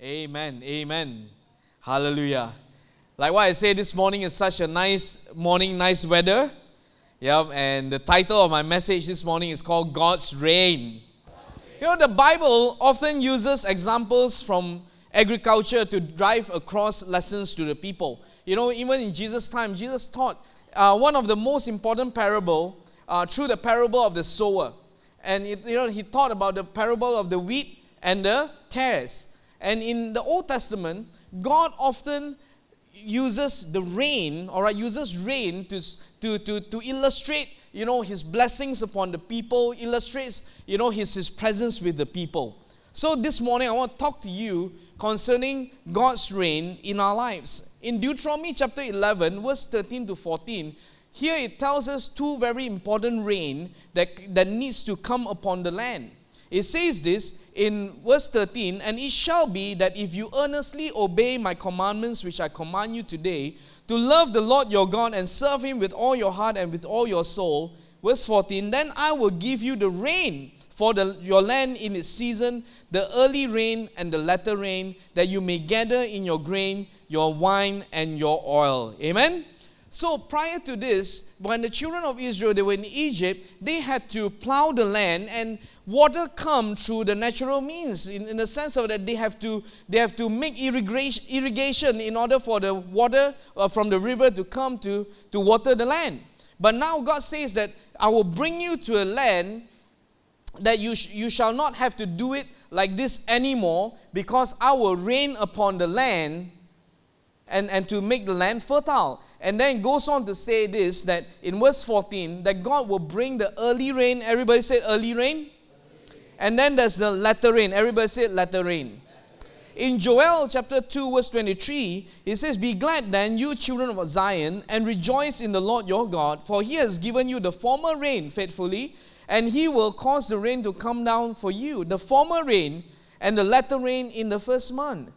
Amen. Amen. Hallelujah. Like what I say this morning is such a nice morning, nice weather. Yep, and the title of my message this morning is called God's Rain. You know, the Bible often uses examples from agriculture to drive across lessons to the people. You know, even in Jesus' time, Jesus taught uh, one of the most important parable uh, through the parable of the sower. And it, you know, he taught about the parable of the wheat and the tares. And in the Old Testament, God often uses the rain, all right, uses rain to, to, to, to illustrate, you know, his blessings upon the people, illustrates, you know, his, his presence with the people. So this morning, I want to talk to you concerning God's reign in our lives. In Deuteronomy chapter 11, verse 13 to 14, here it tells us two very important rain that, that needs to come upon the land. It says this in verse 13, and it shall be that if you earnestly obey my commandments which I command you today, to love the Lord your God and serve him with all your heart and with all your soul. Verse 14, then I will give you the rain for the, your land in its season, the early rain and the latter rain, that you may gather in your grain, your wine, and your oil. Amen? So prior to this, when the children of Israel they were in Egypt, they had to plow the land and water come through the natural means in, in the sense of that they have to they have to make irrigation, irrigation in order for the water uh, from the river to come to, to water the land. But now God says that I will bring you to a land that you, sh- you shall not have to do it like this anymore because I will rain upon the land and, and to make the land fertile. And then goes on to say this that in verse 14, that God will bring the early rain. Everybody said early rain? And then there's the latter rain. Everybody said latter rain. In Joel chapter 2, verse 23, it says, Be glad then, you children of Zion, and rejoice in the Lord your God, for he has given you the former rain faithfully, and he will cause the rain to come down for you, the former rain and the latter rain in the first month.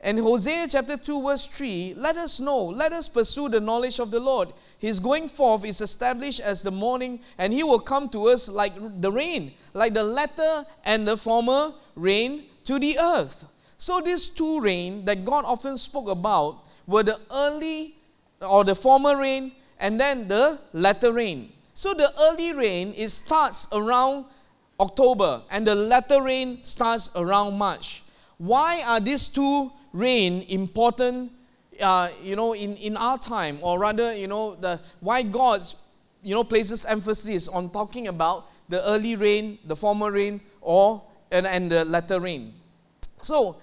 And Hosea chapter 2, verse 3 let us know, let us pursue the knowledge of the Lord. His going forth is established as the morning, and he will come to us like the rain, like the latter and the former rain to the earth. So, these two rain that God often spoke about were the early or the former rain and then the latter rain. So, the early rain it starts around October and the latter rain starts around March. Why are these two rain important, uh, you know, in, in our time, or rather, you know, the, why God, you know, places emphasis on talking about the early rain, the former rain, or and, and the latter rain. So,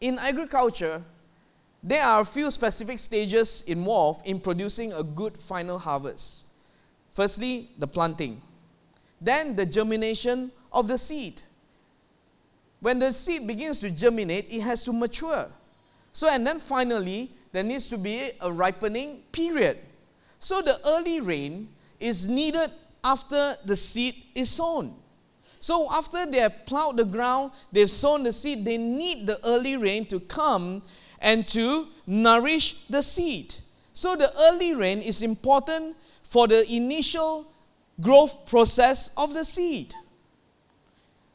in agriculture, there are a few specific stages involved in producing a good final harvest. Firstly, the planting, then the germination of the seed when the seed begins to germinate, it has to mature. So, and then finally, there needs to be a ripening period. So, the early rain is needed after the seed is sown. So, after they have plowed the ground, they've sown the seed, they need the early rain to come and to nourish the seed. So, the early rain is important for the initial growth process of the seed.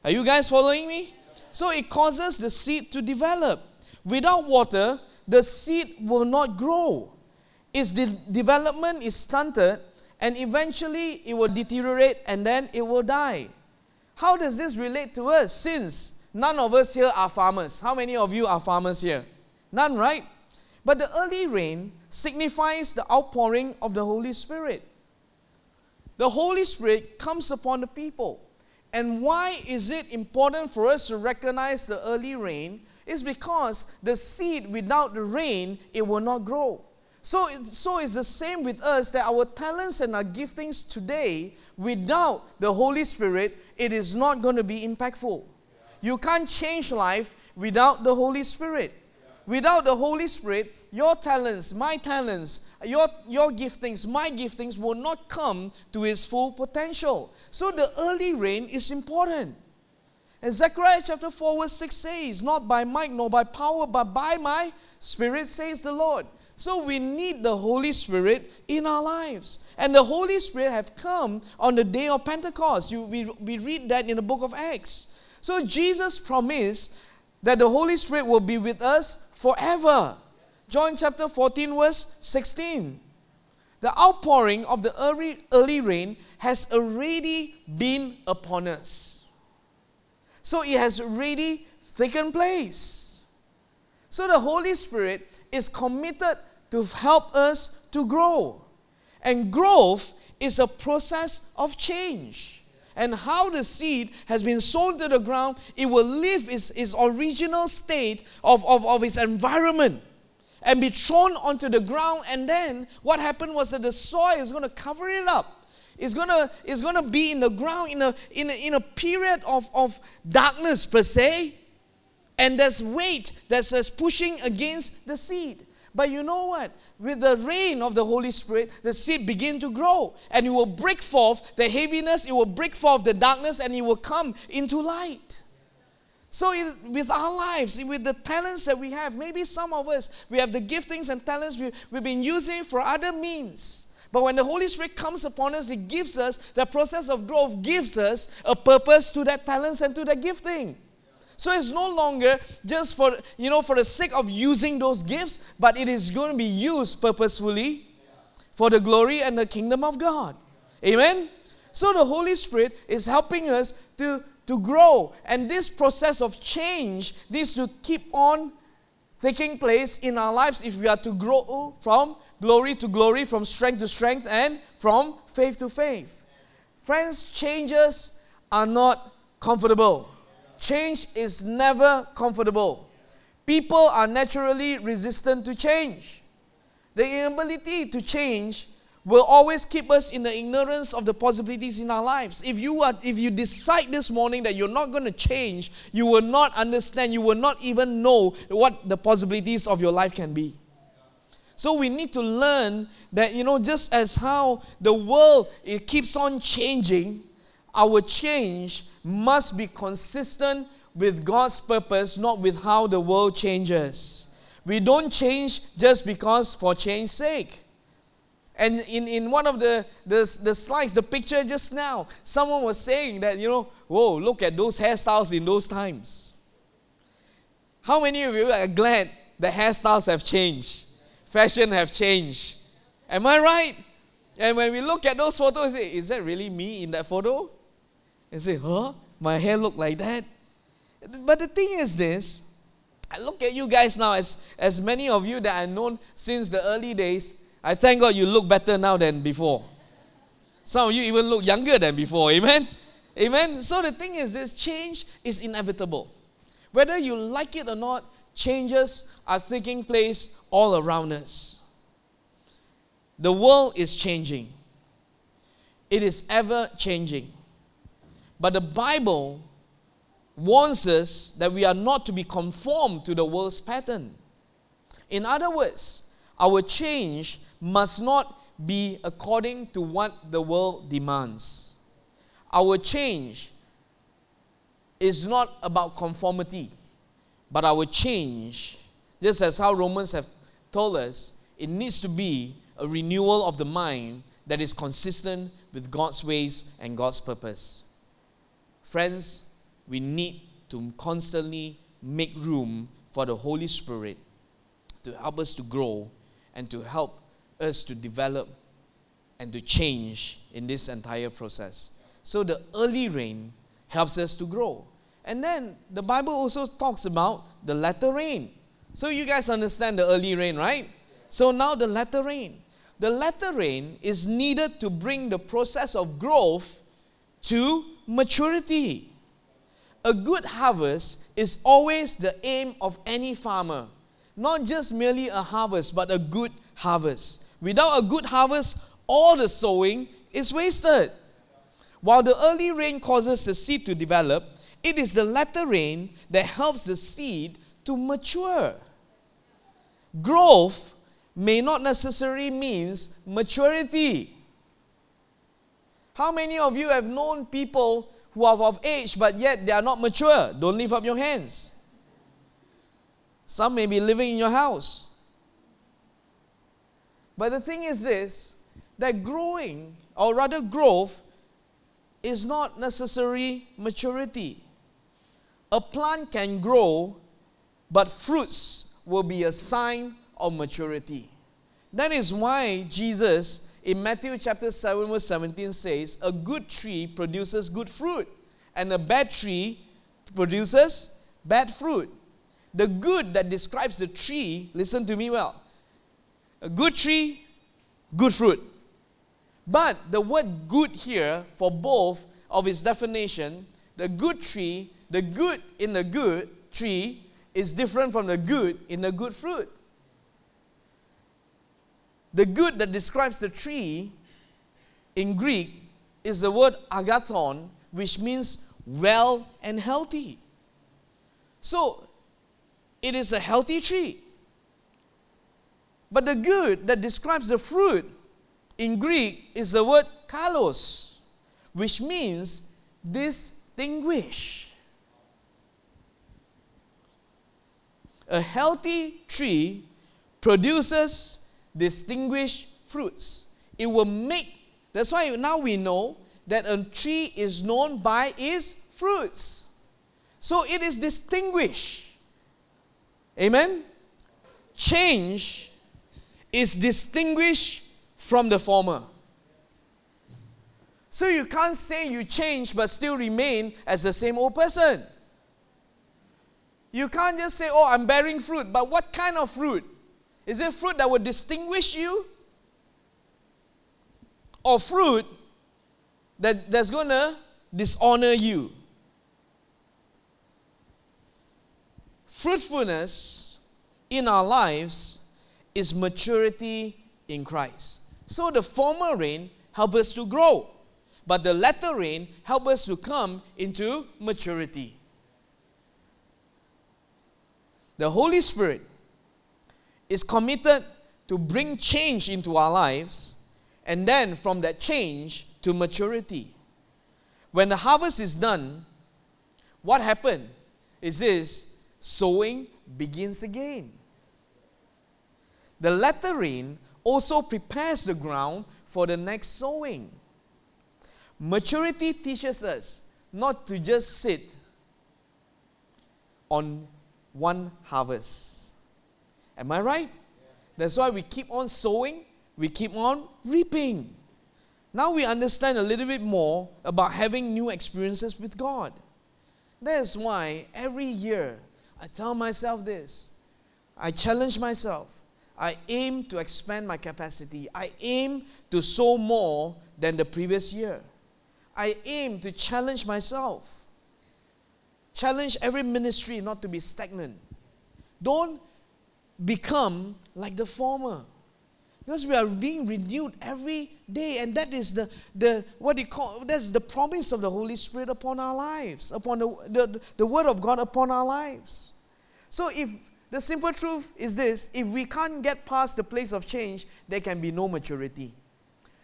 Are you guys following me? So it causes the seed to develop. Without water, the seed will not grow. Its de- development is stunted and eventually it will deteriorate and then it will die. How does this relate to us since none of us here are farmers? How many of you are farmers here? None, right? But the early rain signifies the outpouring of the Holy Spirit. The Holy Spirit comes upon the people. And why is it important for us to recognize the early rain? Is because the seed without the rain, it will not grow. So, so it's the same with us that our talents and our giftings today, without the Holy Spirit, it is not going to be impactful. You can't change life without the Holy Spirit. Without the Holy Spirit, your talents, my talents, your, your giftings, my giftings will not come to its full potential. So the early rain is important. And Zechariah chapter 4, verse 6 says, Not by might nor by power, but by my spirit, says the Lord. So we need the Holy Spirit in our lives. And the Holy Spirit have come on the day of Pentecost. You, we, we read that in the book of Acts. So Jesus promised that the Holy Spirit will be with us forever. John chapter 14, verse 16. The outpouring of the early, early rain has already been upon us. So it has already taken place. So the Holy Spirit is committed to help us to grow. And growth is a process of change. And how the seed has been sown to the ground, it will leave its, its original state of, of, of its environment and be thrown onto the ground. And then what happened was that the soil is going to cover it up. It's gonna, it's gonna be in the ground in a, in a, in a period of, of darkness per se. And there's weight that's, that's pushing against the seed. But you know what? With the rain of the Holy Spirit, the seed begin to grow and it will break forth the heaviness, it will break forth the darkness, and it will come into light. So, it, with our lives, with the talents that we have, maybe some of us, we have the giftings and talents we, we've been using for other means. But when the Holy Spirit comes upon us, it gives us, the process of growth gives us a purpose to that talents and to that gifting. So it's no longer just for, you know, for the sake of using those gifts, but it is going to be used purposefully for the glory and the kingdom of God. Amen? So the Holy Spirit is helping us to, to grow. And this process of change needs to keep on taking place in our lives if we are to grow from glory to glory, from strength to strength, and from faith to faith. Friends, changes are not comfortable. Change is never comfortable. People are naturally resistant to change. The inability to change will always keep us in the ignorance of the possibilities in our lives. If you are if you decide this morning that you're not going to change, you will not understand, you will not even know what the possibilities of your life can be. So we need to learn that you know just as how the world it keeps on changing, our change must be consistent with God's purpose, not with how the world changes. We don't change just because for change's sake. And in, in one of the, the, the slides, the picture just now, someone was saying that, you know, whoa, look at those hairstyles in those times. How many of you are glad the hairstyles have changed? Fashion have changed. Am I right? And when we look at those photos, is that really me in that photo? And say, huh? My hair look like that? But the thing is this, I look at you guys now, as, as many of you that I've known since the early days, I thank God you look better now than before. Some of you even look younger than before, amen? Amen? So the thing is this, change is inevitable. Whether you like it or not, changes are taking place all around us. The world is changing. It is ever changing. But the Bible warns us that we are not to be conformed to the world's pattern. In other words, our change must not be according to what the world demands. Our change is not about conformity, but our change, just as how Romans have told us, it needs to be a renewal of the mind that is consistent with God's ways and God's purpose. Friends, we need to constantly make room for the Holy Spirit to help us to grow and to help us to develop and to change in this entire process. So the early rain helps us to grow. And then the Bible also talks about the latter rain. So you guys understand the early rain, right? So now the latter rain. The latter rain is needed to bring the process of growth to maturity. A good harvest is always the aim of any farmer. Not just merely a harvest, but a good harvest. Without a good harvest, all the sowing is wasted. While the early rain causes the seed to develop, it is the latter rain that helps the seed to mature. Growth may not necessarily means maturity. How many of you have known people who are of age but yet they are not mature? Don't lift up your hands. Some may be living in your house. But the thing is this that growing, or rather growth, is not necessary maturity. A plant can grow but fruits will be a sign of maturity. That is why Jesus in Matthew chapter 7, verse 17 says, A good tree produces good fruit, and a bad tree produces bad fruit. The good that describes the tree, listen to me well. A good tree, good fruit. But the word good here, for both of its definition, the good tree, the good in the good tree is different from the good in the good fruit. The good that describes the tree in Greek is the word agathon, which means well and healthy. So, it is a healthy tree. But the good that describes the fruit in Greek is the word kalos, which means distinguish. A healthy tree produces distinguished fruits. It will make, that's why now we know that a tree is known by its fruits. So it is distinguished. Amen? Change is distinguished from the former. So you can't say you change but still remain as the same old person. You can't just say, oh, I'm bearing fruit, but what kind of fruit? Is it fruit that will distinguish you? Or fruit that, that's going to dishonor you? Fruitfulness in our lives is maturity in Christ. So the former rain help us to grow, but the latter rain help us to come into maturity. The Holy Spirit is committed to bring change into our lives and then from that change to maturity. When the harvest is done, what happened is this sowing begins again. The latter rain also prepares the ground for the next sowing. Maturity teaches us not to just sit on one harvest. Am I right? That's why we keep on sowing, we keep on reaping. Now we understand a little bit more about having new experiences with God. That's why every year I tell myself this. I challenge myself. I aim to expand my capacity. I aim to sow more than the previous year. I aim to challenge myself. Challenge every ministry not to be stagnant. Don't become like the former. Because we are being renewed every day, and that is the, the what you call that's the promise of the Holy Spirit upon our lives, upon the, the, the word of God upon our lives. So if the simple truth is this if we can't get past the place of change, there can be no maturity.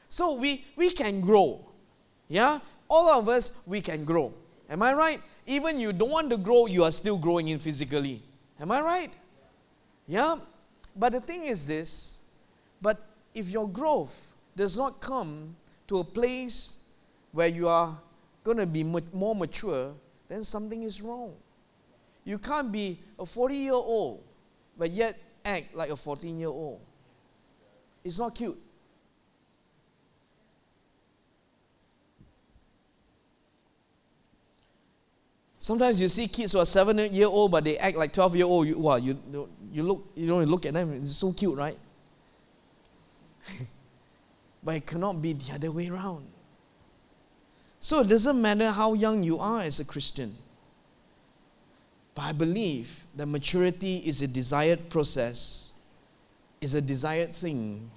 So we, we can grow. Yeah? All of us, we can grow. Am I right? Even you don't want to grow, you are still growing in physically. Am I right? Yeah? But the thing is this but if your growth does not come to a place where you are going to be more mature, then something is wrong. You can't be a 40 year old, but yet act like a 14 year old. It's not cute. Sometimes you see kids who are seven year old, but they act like 12 year old. Well you, wow, you, you, look, you know, you look at them, it's so cute, right? but it cannot be the other way around. So it doesn't matter how young you are as a Christian. But I believe that maturity is a desired process, is a desired thing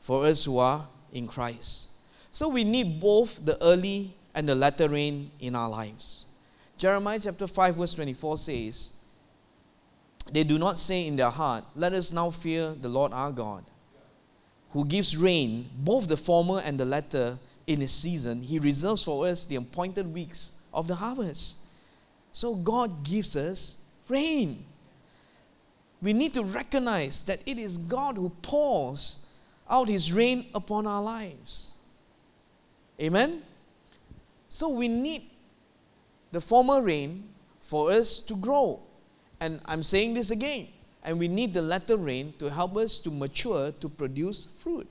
for us who are in Christ. So we need both the early and the latter rain in our lives. Jeremiah chapter 5, verse 24 says, They do not say in their heart, Let us now fear the Lord our God, who gives rain, both the former and the latter, in his season. He reserves for us the appointed weeks of the harvest. So God gives us rain. We need to recognize that it is God who pours out his rain upon our lives. Amen? So we need the former rain for us to grow. And I'm saying this again. And we need the latter rain to help us to mature to produce fruit.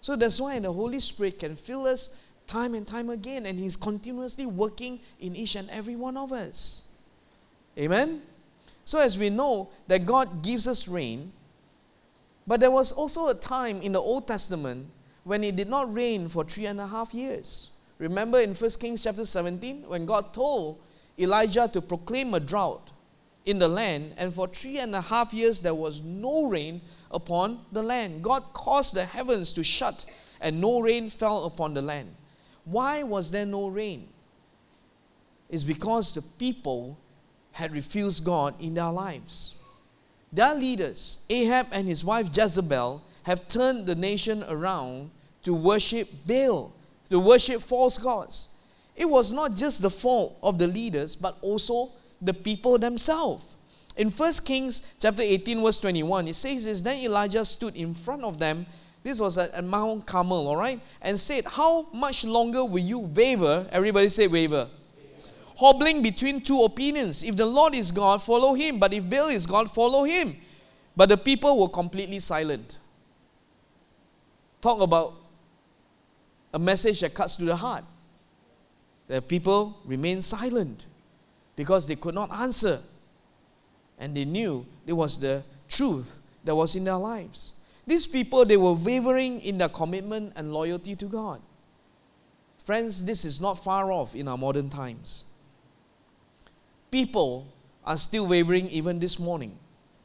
So that's why the Holy Spirit can fill us time and time again, and He's continuously working in each and every one of us. Amen? So, as we know that God gives us rain, but there was also a time in the Old Testament when it did not rain for three and a half years. Remember in 1 Kings chapter 17 when God told Elijah to proclaim a drought in the land, and for three and a half years there was no rain upon the land. God caused the heavens to shut, and no rain fell upon the land. Why was there no rain? It's because the people had refused God in their lives. Their leaders, Ahab and his wife Jezebel, have turned the nation around to worship Baal, to worship false gods. It was not just the fault of the leaders, but also the people themselves. In 1 Kings chapter 18, verse 21, it says this Then Elijah stood in front of them. This was at, Mount Carmel, all right? And said, How much longer will you waver? Everybody say waver. Hobbling between two opinions. If the Lord is God, follow him. But if Baal is God, follow him. But the people were completely silent. Talk about a message that cuts to the heart. The people remained silent because they could not answer. And they knew it was the truth that was in their lives. These people, they were wavering in their commitment and loyalty to God. Friends, this is not far off in our modern times. People are still wavering even this morning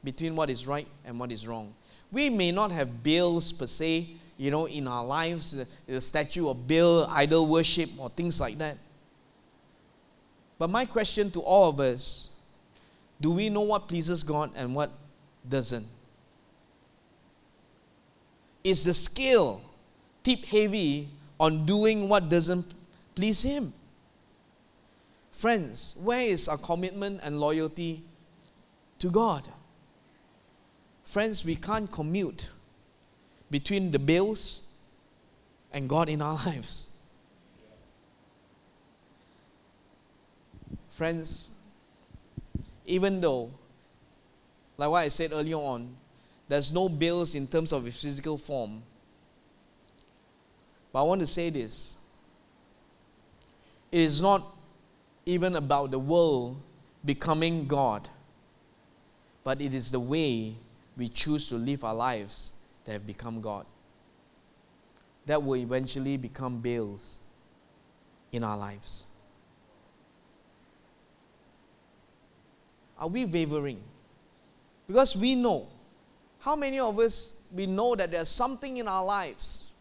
between what is right and what is wrong. We may not have Baals per se, you know, in our lives, the, the statue of Baal, idol worship, or things like that. But my question to all of us do we know what pleases God and what doesn't? Is the scale tip heavy on doing what doesn't please Him? Friends, where is our commitment and loyalty to God? Friends, we can't commute between the Baals and God in our lives. Friends, even though, like what I said earlier on, there's no Baals in terms of its physical form, but I want to say this. It is not even about the world becoming God, but it is the way we choose to live our lives that have become God. That will eventually become Baals in our lives. Are we wavering? Because we know. How many of us, we know that there's something in our lives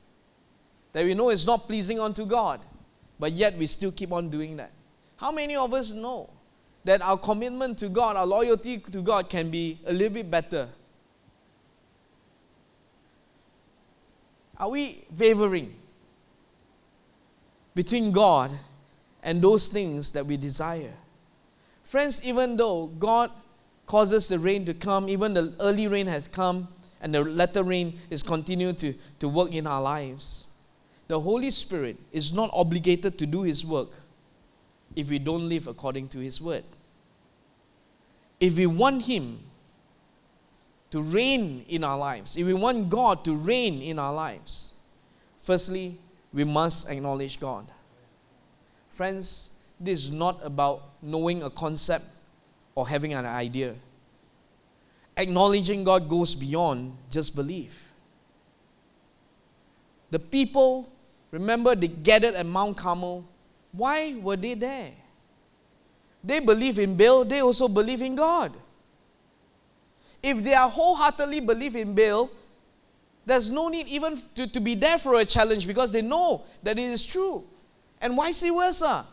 that we know is not pleasing unto God, but yet we still keep on doing that? How many of us know that our commitment to God, our loyalty to God can be a little bit better? Are we wavering between God and those things that we desire? Friends, even though God causes the rain to come, even the early rain has come, and the latter rain is continuing to, to work in our lives, the Holy Spirit is not obligated to do His work if we don't live according to His word. If we want Him to reign in our lives, if we want God to reign in our lives, firstly, we must acknowledge God. Friends, this is not about knowing a concept or having an idea. Acknowledging God goes beyond just belief. The people, remember, they gathered at Mount Carmel. Why were they there? They believe in Baal, they also believe in God. If they are wholeheartedly believe in Baal, there's no need even to, to be there for a challenge because they know that it is true. And vice versa.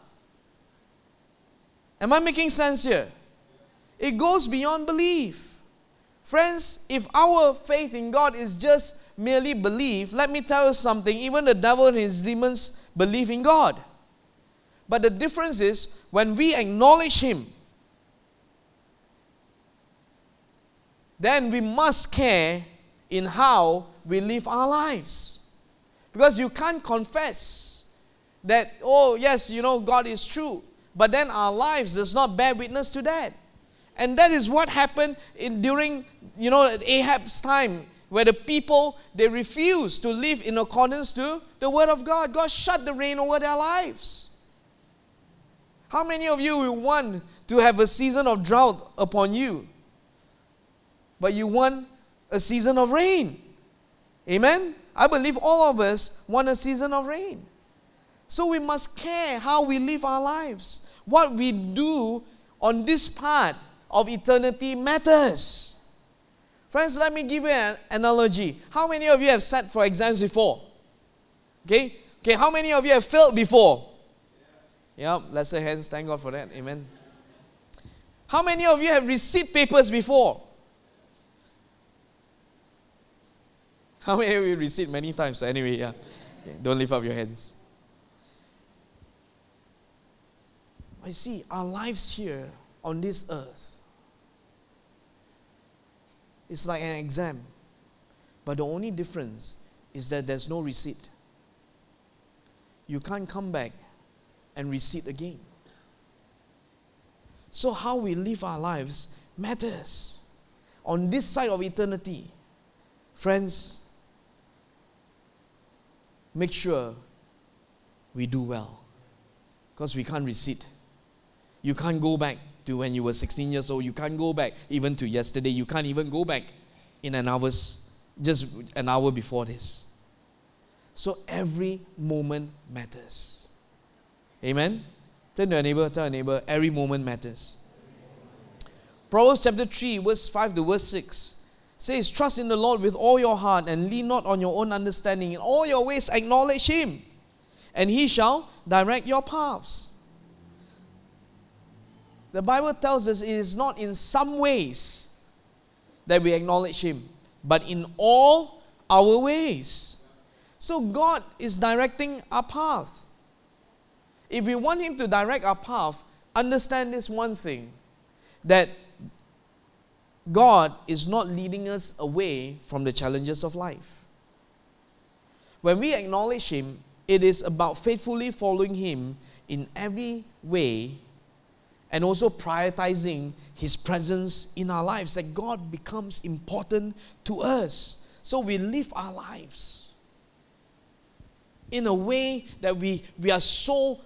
Am I making sense here? It goes beyond belief. Friends, if our faith in God is just merely belief, let me tell you something. Even the devil and his demons believe in God. But the difference is when we acknowledge Him, then we must care in how we live our lives. Because you can't confess that, oh, yes, you know, God is true but then our lives does not bear witness to that. And that is what happened in, during, you know, Ahab's time, where the people, they refused to live in accordance to the word of God. God shut the rain over their lives. How many of you will want to have a season of drought upon you? But you want a season of rain. Amen? I believe all of us want a season of rain. So we must care how we live our lives. What we do on this part of eternity matters. Friends, let me give you an analogy. How many of you have sat for exams before? Okay? Okay, how many of you have failed before? Yeah, let's say hands. Thank God for that. Amen. How many of you have received papers before? How many of you received many times? Anyway, yeah. Okay, don't lift up your hands. I see our lives here on this earth it's like an exam. But the only difference is that there's no receipt. You can't come back and receipt again. So, how we live our lives matters. On this side of eternity, friends, make sure we do well because we can't receipt. You can't go back to when you were 16 years old. You can't go back even to yesterday. You can't even go back in an hour's, just an hour before this. So every moment matters. Amen? Tell your neighbor, tell your neighbor, every moment matters. Proverbs chapter 3, verse 5 to verse 6 says, Trust in the Lord with all your heart and lean not on your own understanding. In all your ways acknowledge Him, and He shall direct your paths. The Bible tells us it is not in some ways that we acknowledge Him, but in all our ways. So God is directing our path. If we want Him to direct our path, understand this one thing that God is not leading us away from the challenges of life. When we acknowledge Him, it is about faithfully following Him in every way and also prioritizing His presence in our lives, that God becomes important to us. So we live our lives in a way that we, we are so,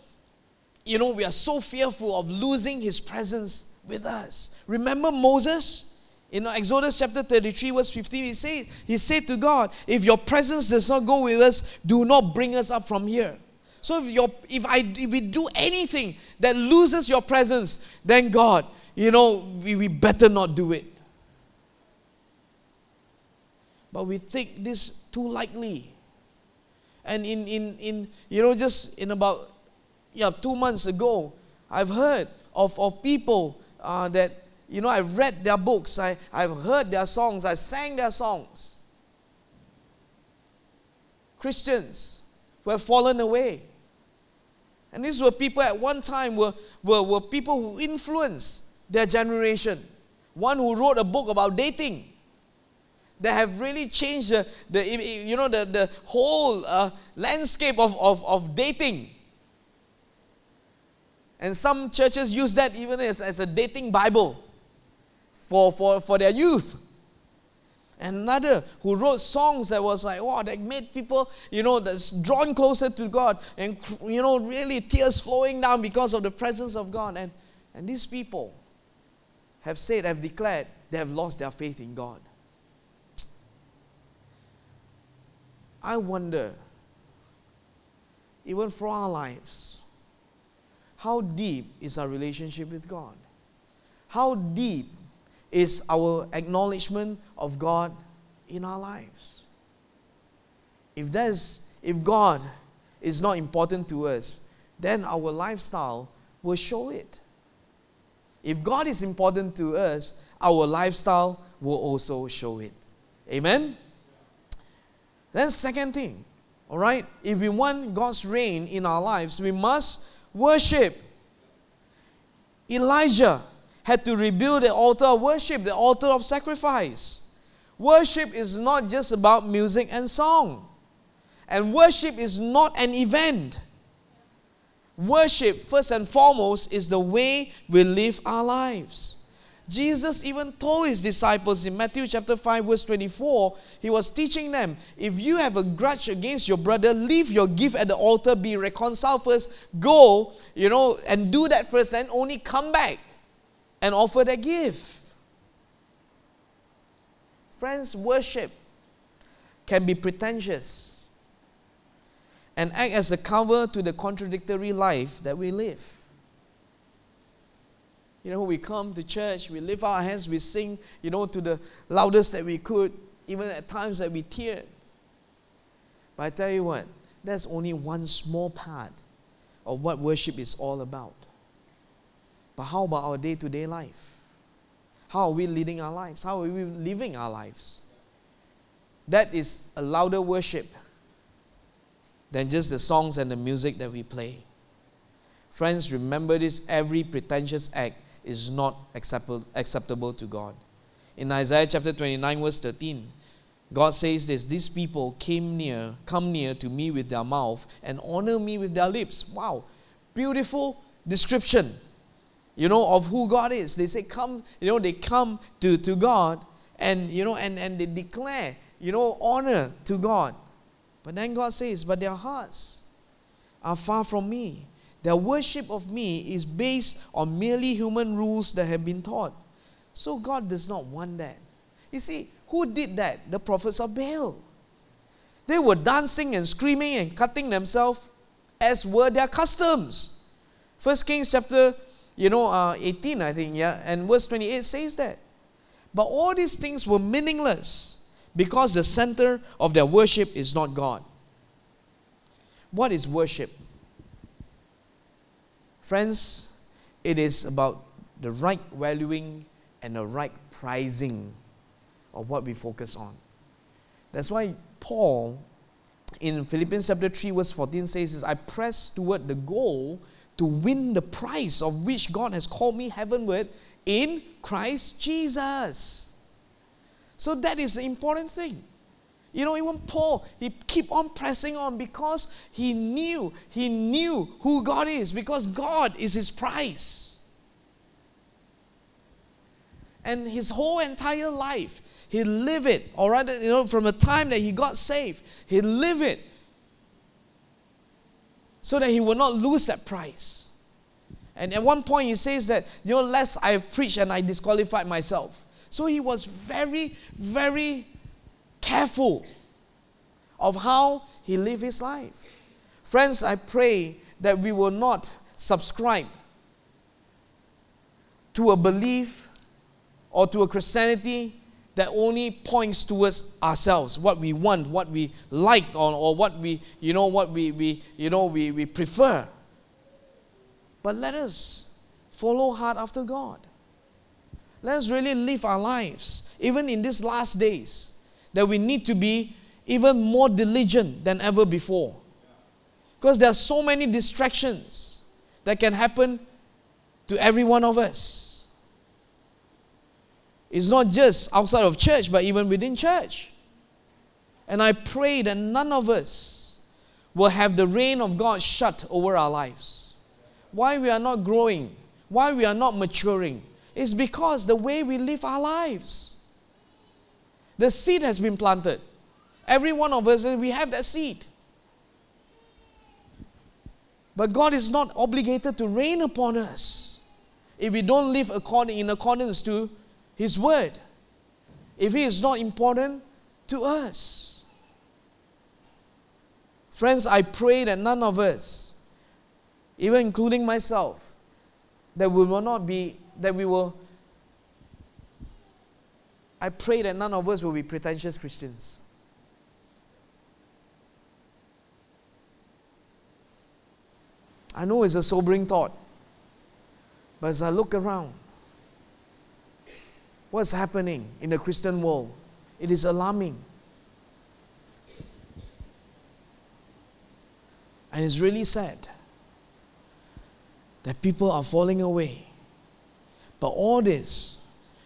you know, we are so fearful of losing His presence with us. Remember Moses? In Exodus chapter 33, verse 15, he said, he said to God, If your presence does not go with us, do not bring us up from here. So if, if, I, if we do anything that loses your presence, then God, you know, we, we better not do it. But we take this too lightly. And in, in, in you know, just in about yeah, two months ago, I've heard of, of people uh, that, you know, I've read their books, I, I've heard their songs, I sang their songs. Christians who have fallen away. And these were people at one time were, were, were people who influenced their generation. One who wrote a book about dating that have really changed the, the you know the, the whole uh, landscape of, of, of dating. And some churches use that even as, as a dating Bible for, for, for their youth and another who wrote songs that was like wow that made people you know that's drawn closer to god and you know really tears flowing down because of the presence of god. And and these people have said have declared they have lost their faith in god. I wonder even for our lives how deep is our relationship with god? How deep is our acknowledgement of God in our lives. If there's if God is not important to us, then our lifestyle will show it. If God is important to us, our lifestyle will also show it. Amen? Then, second thing, all right, if we want God's reign in our lives, we must worship. Elijah had to rebuild the altar of worship, the altar of sacrifice. Worship is not just about music and song. And worship is not an event. Worship, first and foremost, is the way we live our lives. Jesus even told his disciples in Matthew chapter 5, verse 24, he was teaching them if you have a grudge against your brother, leave your gift at the altar, be reconciled first, go, you know, and do that first, and only come back and offer that gift. Friends, worship can be pretentious and act as a cover to the contradictory life that we live. You know, we come to church, we lift our hands, we sing, you know, to the loudest that we could, even at times that we teared. But I tell you what, that's only one small part of what worship is all about. But how about our day to day life? How are we leading our lives? How are we living our lives? That is a louder worship than just the songs and the music that we play. Friends, remember this every pretentious act is not acceptable, acceptable to God. In Isaiah chapter 29, verse 13, God says this These people came near, come near to me with their mouth and honor me with their lips. Wow, beautiful description, you know, of who God is. They say, Come, you know, they come to, to God and, you know, and, and they declare, you know, honor to God. But then God says, But their hearts are far from me. Their worship of me is based on merely human rules that have been taught. So God does not want that. You see, who did that? The prophets of Baal. They were dancing and screaming and cutting themselves as were their customs. First Kings chapter, you know, uh, 18, I think, yeah, and verse 28 says that. But all these things were meaningless because the center of their worship is not God. What is worship? Friends, it is about the right valuing and the right pricing of what we focus on. That's why Paul in Philippians chapter 3, verse 14 says, I press toward the goal to win the prize of which God has called me heavenward in Christ Jesus. So that is the important thing. You know, even Paul, he keep on pressing on because he knew, he knew who God is, because God is his prize. And his whole entire life, he lived it, or rather, you know, from the time that he got saved, he lived it so that he will not lose that prize. And at one point, he says that, you know, less I preach and I disqualified myself. So he was very, very careful of how he lived his life. Friends, I pray that we will not subscribe to a belief or to a Christianity that only points towards ourselves, what we want, what we like, or, or what we, you know, what we, we you know, we, we prefer. But let us follow hard after God. Let us really live our lives, even in these last days that we need to be even more diligent than ever before. Because there are so many distractions that can happen to every one of us. It's not just outside of church, but even within church. And I pray that none of us will have the rain of God shut over our lives. Why we are not growing, why we are not maturing, is because the way we live our lives. The seed has been planted. Every one of us, we have that seed. But God is not obligated to rain upon us if we don't live according, in accordance to His word. If He is not important to us. Friends, I pray that none of us, even including myself, that we will not be, that we will I pray that none of us will be pretentious Christians. I know it's a sobering thought, but as I look around, what's happening in the Christian world? It is alarming. And it's really sad that people are falling away. But all this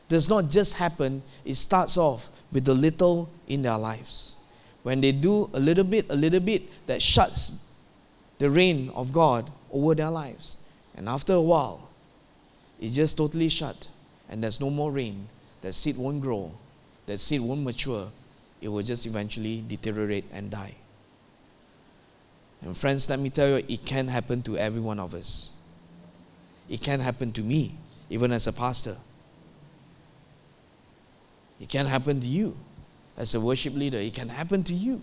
does not just happen, it starts off with the little in their lives. When they do a little bit, a little bit, that shuts the rain of God over their lives. And after a while, it's just totally shut. and there's no more rain, that seed won't grow, that seed won't mature, it will just eventually deteriorate and die. And friends, let me tell you, it can happen to every one of us. It can happen to me, even as a pastor. It can happen to you as a worship leader. It can happen to you.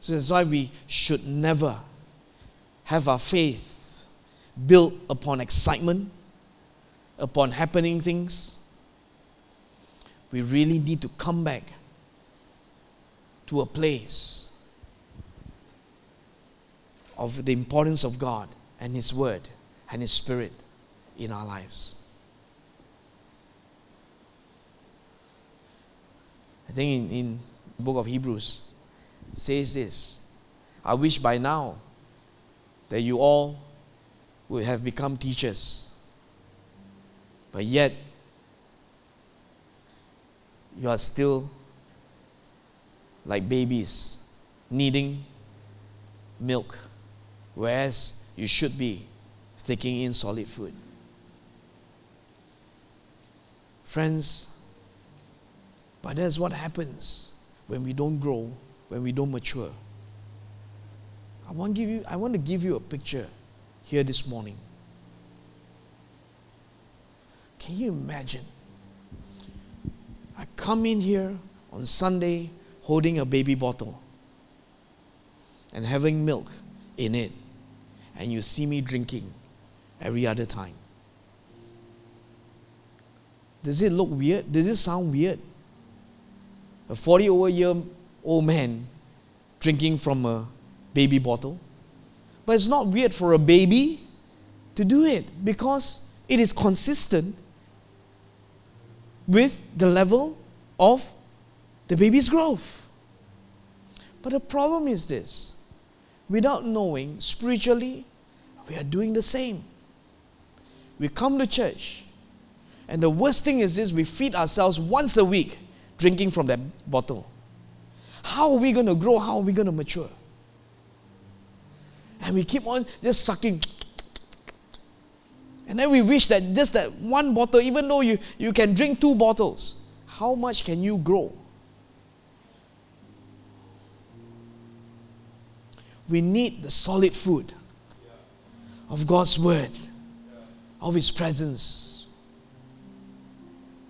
So that's why we should never have our faith built upon excitement, upon happening things. We really need to come back to a place of the importance of God and His Word and His Spirit in our lives. I think in, in the book of Hebrews says this. I wish by now that you all would have become teachers. But yet you are still like babies needing milk, whereas you should be taking in solid food. Friends, but that's what happens when we don't grow, when we don't mature. I want, give you, I want to give you a picture here this morning. Can you imagine? I come in here on Sunday holding a baby bottle and having milk in it, and you see me drinking every other time. Does it look weird? Does it sound weird? A 40 over year old man drinking from a baby bottle. But it's not weird for a baby to do it because it is consistent with the level of the baby's growth. But the problem is this without knowing spiritually, we are doing the same. We come to church, and the worst thing is this we feed ourselves once a week drinking from that bottle. How are we going to grow? How are we going to mature? And we keep on just sucking. And then we wish that just that one bottle, even though you, you can drink two bottles, how much can you grow? We need the solid food of God's Word, of His presence.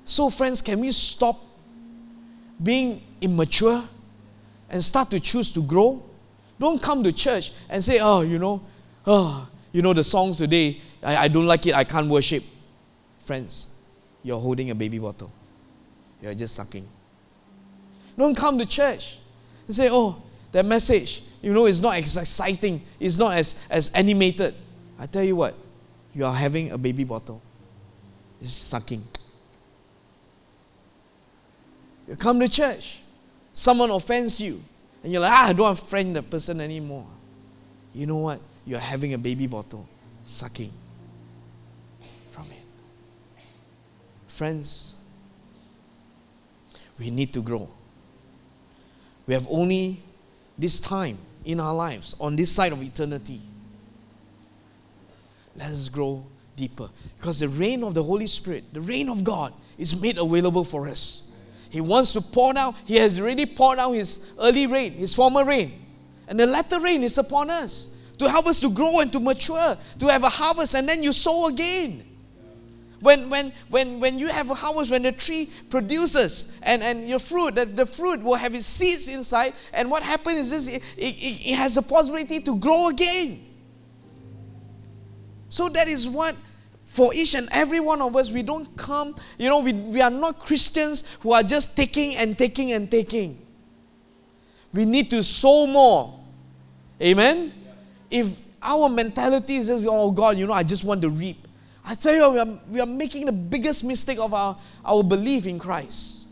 So, friends, can we stop being immature and start to choose to grow? Don't come to church and say, oh, you know, oh, you know, the songs today, I, I don't like it, I can't worship. Friends, you're holding a baby bottle. You're just sucking. Don't come to church and say, oh, that message, you know, is not as exciting, it's not as, as animated. I tell you what, you are having a baby bottle. It's sucking. You come to church, someone offends you, and you're like, ah, I don't want friend that person anymore. You know what? You're having a baby bottle, sucking from it. Friends, we need to grow. We have only this time in our lives, on this side of eternity. Let us grow deeper. Because the rain of the Holy Spirit, the rain of God, is made available for us. He wants to pour out, He has already poured out His early rain, His former rain. And the latter rain is upon us to help us to grow and to mature, to have a harvest, and then you sow again. When, when, when, when you have a harvest, when the tree produces and, and your fruit, the, the fruit will have its seeds inside, and what happens is this, it, it, it has a possibility to grow again. So that is what for each and every one of us, we don't come, you know, we, we are not Christians who are just taking and taking and taking. We need to sow more. Amen? If our mentality is just, oh God, you know, I just want to reap. I tell you, we are, we are making the biggest mistake of our, our belief in Christ.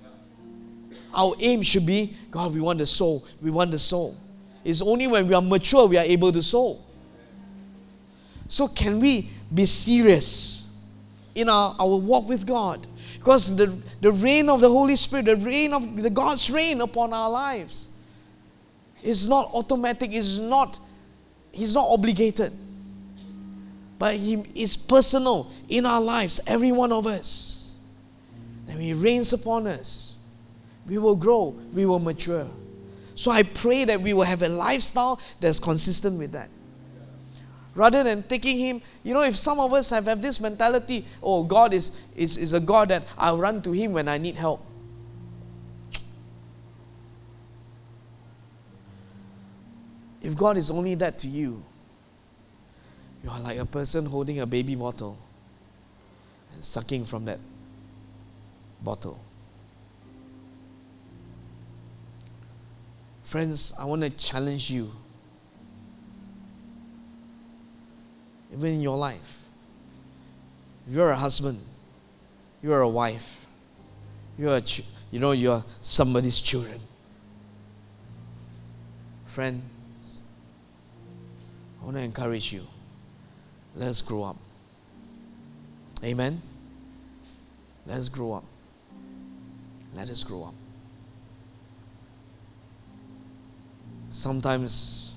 Our aim should be, God, we want to sow. We want to sow. It's only when we are mature we are able to sow. So, can we be serious in our, our walk with God? Because the, the rain of the Holy Spirit, the rain of the God's rain upon our lives is not automatic, is not, He's not obligated. but He is personal in our lives, every one of us. Then He rains upon us. We will grow, we will mature. So I pray that we will have a lifestyle that's consistent with that. Rather than taking Him, you know, if some of us have, have this mentality, oh, God is, is, is a God that I'll run to Him when I need help. If God is only that to you, you are like a person holding a baby bottle and sucking from that bottle. Friends, I want to challenge you. Even in your life, if you're a husband, you're a wife, you're a ch- you know you're somebody's children. Friend, I want to encourage you. Let's grow up. Amen. Let's grow up. Let us grow up. Sometimes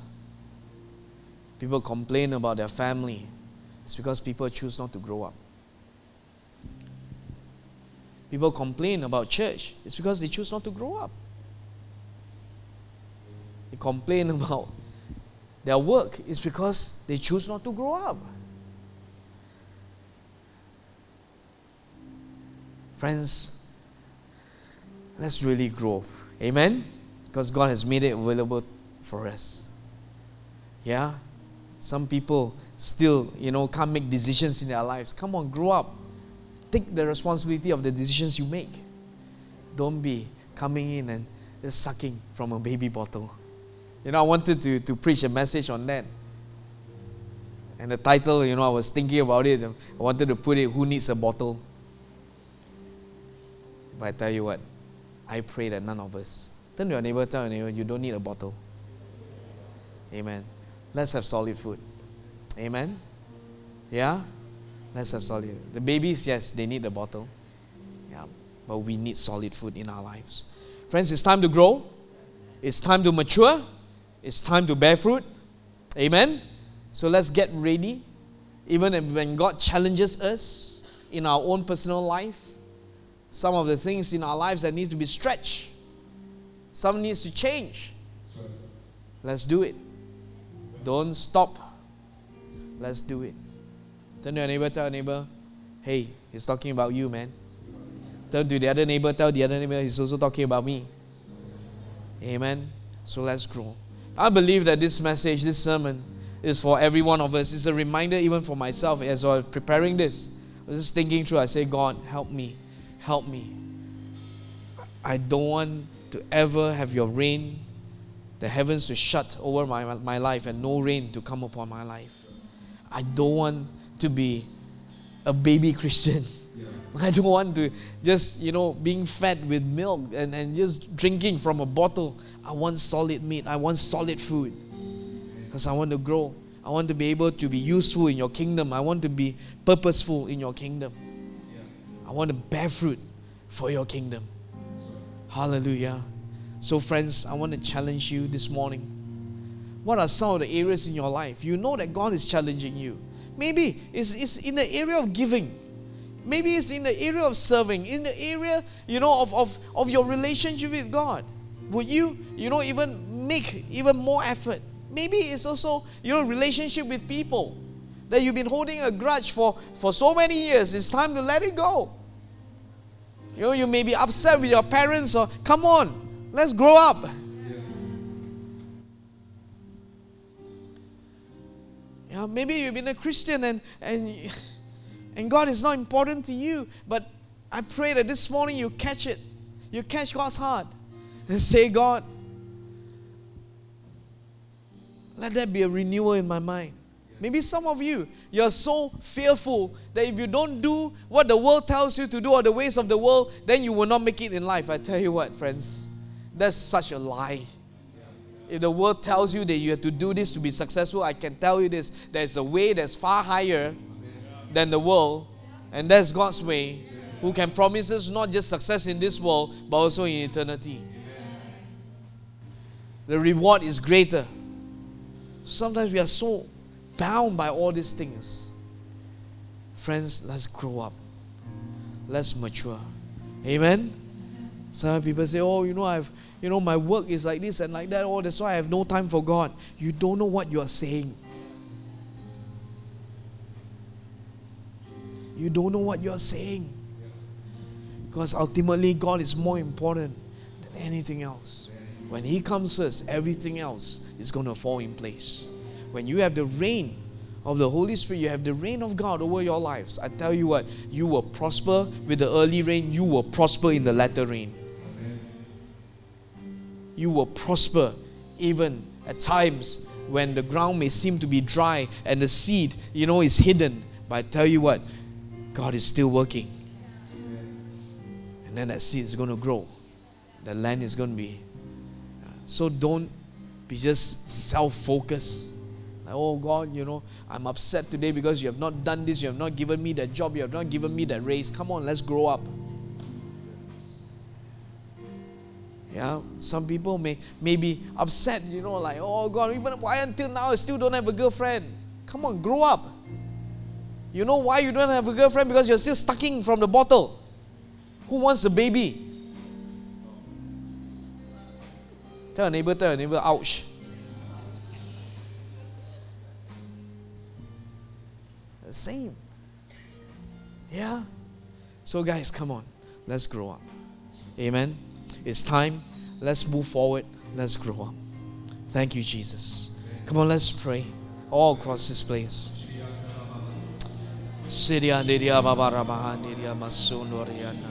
people complain about their family. It's because people choose not to grow up. People complain about church. It's because they choose not to grow up. They complain about their work is because they choose not to grow up. Friends, let's really grow. Amen? Because God has made it available for us. Yeah? Some people still, you know, can't make decisions in their lives. Come on, grow up. Take the responsibility of the decisions you make. Don't be coming in and just sucking from a baby bottle. You know, I wanted to, to preach a message on that. And the title, you know, I was thinking about it. I wanted to put it, Who Needs a Bottle? But I tell you what, I pray that none of us. Turn to your neighbor, tell your neighbor, you don't need a bottle. Amen. Let's have solid food. Amen. Yeah? Let's have solid. The babies, yes, they need the bottle. Yeah. But we need solid food in our lives. Friends, it's time to grow. It's time to mature. It's time to bear fruit. Amen. So let's get ready. Even when God challenges us in our own personal life, some of the things in our lives that need to be stretched, some needs to change. Let's do it. Don't stop. Let's do it. Turn to your neighbor, tell your neighbor, hey, he's talking about you, man. Turn to the other neighbor, tell the other neighbor, he's also talking about me. Amen. So let's grow. I believe that this message, this sermon, is for every one of us. It's a reminder, even for myself, as I was preparing this. I was just thinking through. I say, God, help me, help me. I don't want to ever have your rain, the heavens to shut over my, my life and no rain to come upon my life. I don't want to be a baby Christian. I don't want to just, you know, being fed with milk and, and just drinking from a bottle. I want solid meat. I want solid food. Because I want to grow. I want to be able to be useful in your kingdom. I want to be purposeful in your kingdom. I want to bear fruit for your kingdom. Hallelujah. So, friends, I want to challenge you this morning. What are some of the areas in your life? You know that God is challenging you. Maybe it's, it's in the area of giving Maybe it's in the area of serving, in the area, you know, of, of, of your relationship with God. Would you, you know, even make even more effort? Maybe it's also your relationship with people that you've been holding a grudge for, for so many years. It's time to let it go. You know, you may be upset with your parents or come on, let's grow up. Yeah, maybe you've been a Christian and and and God is not important to you. But I pray that this morning you catch it. You catch God's heart and say, God, let there be a renewal in my mind. Maybe some of you, you're so fearful that if you don't do what the world tells you to do or the ways of the world, then you will not make it in life. I tell you what, friends, that's such a lie. If the world tells you that you have to do this to be successful, I can tell you this there's a way that's far higher than the world, and that's God's way, who can promise us not just success in this world, but also in eternity. The reward is greater. Sometimes we are so bound by all these things. Friends, let's grow up. Let's mature. Amen. Some people say, "Oh, you know, I've, you know, my work is like this and like that. Oh, that's why I have no time for God." You don't know what you are saying. You don't know what you are saying. Because ultimately, God is more important than anything else. When He comes first, everything else is going to fall in place. When you have the reign of the Holy Spirit, you have the reign of God over your lives. I tell you what, you will prosper with the early rain, you will prosper in the latter rain. You will prosper even at times when the ground may seem to be dry and the seed, you know, is hidden. But I tell you what, God is still working. And then that seed is going to grow. The land is going to be. Uh, so don't be just self focused. Like, oh God, you know, I'm upset today because you have not done this, you have not given me that job, you have not given me that raise. Come on, let's grow up. Yeah, some people may, may be upset, you know, like, oh God, even why until now I still don't have a girlfriend? Come on, grow up. You know why you don't have a girlfriend? Because you're still sucking from the bottle. Who wants a baby? Tell a neighbor, tell a neighbor, ouch. The same. Yeah? So, guys, come on. Let's grow up. Amen. It's time. Let's move forward. Let's grow up. Thank you, Jesus. Come on, let's pray all across this place. Siria Nidia Babarabahan Nidia Masunoriana.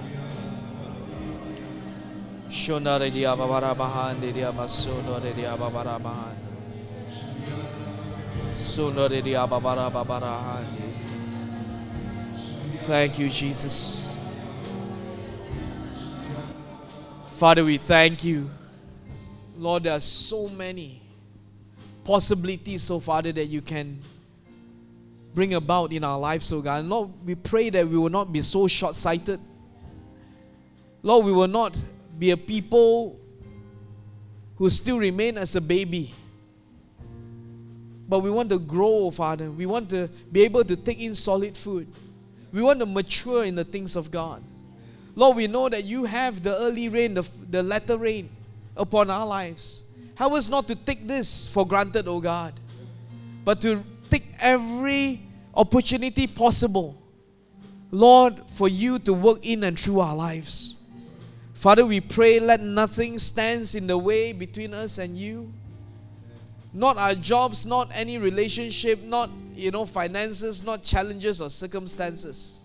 Shonaridia Babarabahan Nidia Masunoridia Babarabahan. Sunoridia Babarabahan. Thank you, Jesus. Father, we thank you. Lord, there are so many possibilities, so Father, that you can bring about in our lives, so God. Lord, we pray that we will not be so short sighted. Lord, we will not be a people who still remain as a baby. But we want to grow, oh Father. We want to be able to take in solid food. We want to mature in the things of God. Lord, we know that you have the early rain, the, the latter rain upon our lives. Help us not to take this for granted, oh God, but to take every opportunity possible, Lord, for you to work in and through our lives. Father, we pray let nothing stands in the way between us and you. Not our jobs, not any relationship, not you know finances, not challenges or circumstances.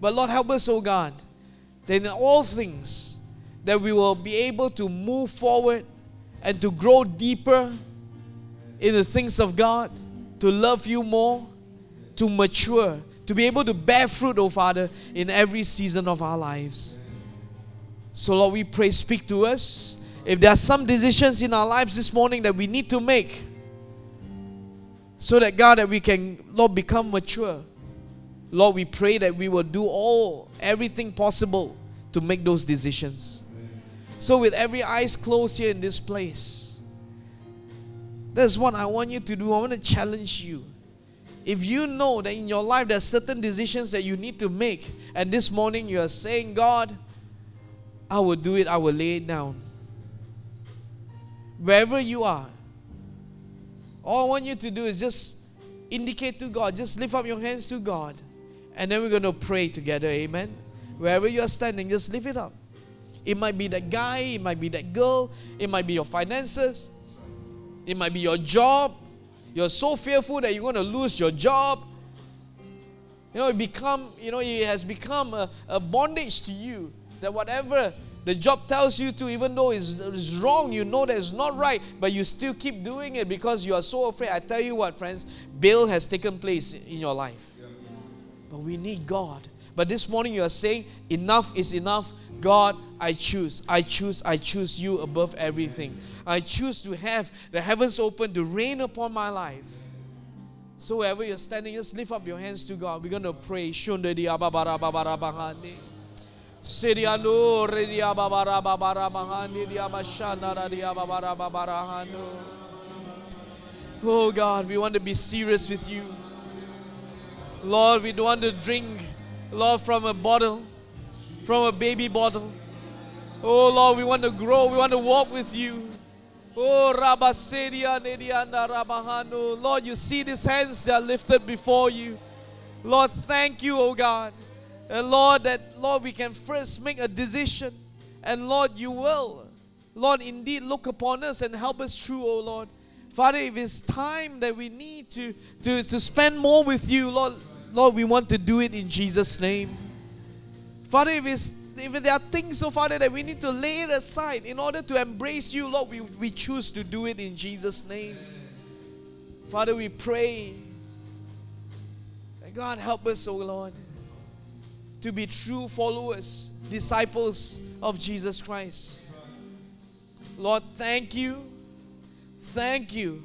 But Lord, help us, oh God, that in all things that we will be able to move forward and to grow deeper in the things of God, to love you more, to mature, to be able to bear fruit, oh Father, in every season of our lives. So, Lord, we pray, speak to us. If there are some decisions in our lives this morning that we need to make, so that God, that we can, Lord, become mature. Lord, we pray that we will do all, everything possible to make those decisions. So, with every eyes closed here in this place, that's what I want you to do. I want to challenge you. If you know that in your life there are certain decisions that you need to make, and this morning you are saying, God, I will do it, I will lay it down. Wherever you are, all I want you to do is just indicate to God, just lift up your hands to God, and then we're going to pray together. Amen. Wherever you are standing, just lift it up. It might be that guy, it might be that girl, it might be your finances, it might be your job, you're so fearful that you're going to lose your job. You know, it become, you know, it has become a, a bondage to you. That whatever the job tells you to, even though it's, it's wrong, you know that it's not right, but you still keep doing it because you are so afraid. I tell you what, friends, Baal has taken place in your life. But we need God. But this morning you are saying, enough is enough. God, I choose, I choose, I choose you above everything. I choose to have the heavens open to rain upon my life. So wherever you're standing, just lift up your hands to God. We're going to pray. Shundadi ababara babara bahani. Sirianu redia babara babara bahani dia mashana radia babara babara hanu. Oh God, we want to be serious with you. Lord, we don't want to drink, Lord, from a bottle, from a baby bottle. Oh Lord, we want to grow, we want to walk with you. Oh Rabaseria Nediana Rabahano. Lord, you see these hands that are lifted before you. Lord, thank you, oh God. And Lord, that Lord, we can first make a decision. And Lord, you will. Lord, indeed look upon us and help us through, oh Lord. Father, if it's time that we need to, to, to spend more with you, Lord, Lord, we want to do it in Jesus' name. Father, if it's if there are things, oh Father, that we need to lay it aside in order to embrace you, Lord, we, we choose to do it in Jesus' name. Father, we pray. And God, help us, oh Lord, to be true followers, disciples of Jesus Christ. Lord, thank you. Thank you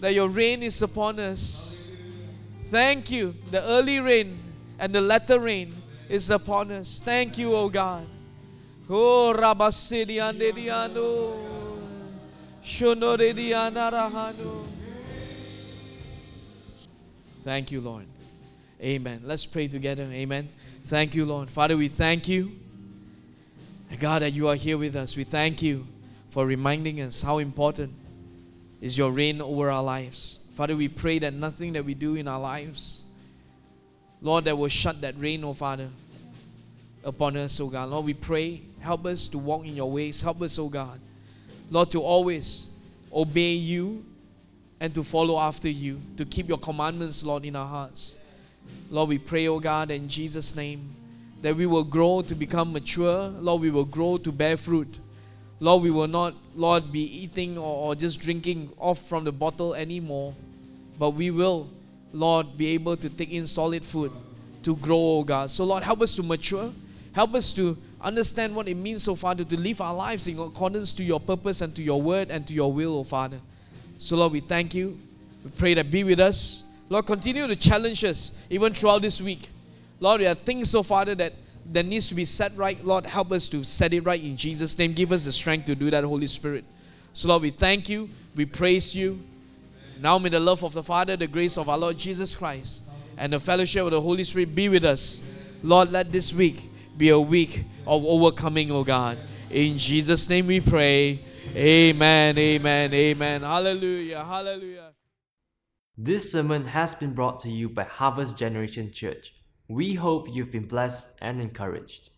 that your rain is upon us. Thank you, the early rain and the latter rain is upon us. Thank you, O God. Oh. Thank you, Lord. Amen. Let's pray together. Amen. Thank you, Lord. Father, we thank you. God, that you are here with us. We thank you for reminding us how important is your reign over our lives. Father, we pray that nothing that we do in our lives Lord, that will shut that rain, oh Father, upon us, oh God. Lord, we pray, help us to walk in your ways. Help us, oh God. Lord, to always obey you and to follow after you, to keep your commandments, Lord, in our hearts. Lord, we pray, oh God, in Jesus' name, that we will grow to become mature. Lord, we will grow to bear fruit. Lord, we will not, Lord, be eating or, or just drinking off from the bottle anymore, but we will Lord, be able to take in solid food to grow, oh God. So, Lord, help us to mature. Help us to understand what it means, oh Father, to live our lives in accordance to your purpose and to your word and to your will, oh Father. So, Lord, we thank you. We pray that be with us. Lord, continue to challenge us even throughout this week. Lord, there are things, oh Father, that, that needs to be set right. Lord, help us to set it right in Jesus' name. Give us the strength to do that, Holy Spirit. So, Lord, we thank you. We praise you. Now may the love of the Father, the grace of our Lord Jesus Christ, and the fellowship of the Holy Spirit be with us. Lord, let this week be a week of overcoming, oh God. In Jesus' name we pray. Amen, amen, amen. Hallelujah, hallelujah. This sermon has been brought to you by Harvest Generation Church. We hope you've been blessed and encouraged.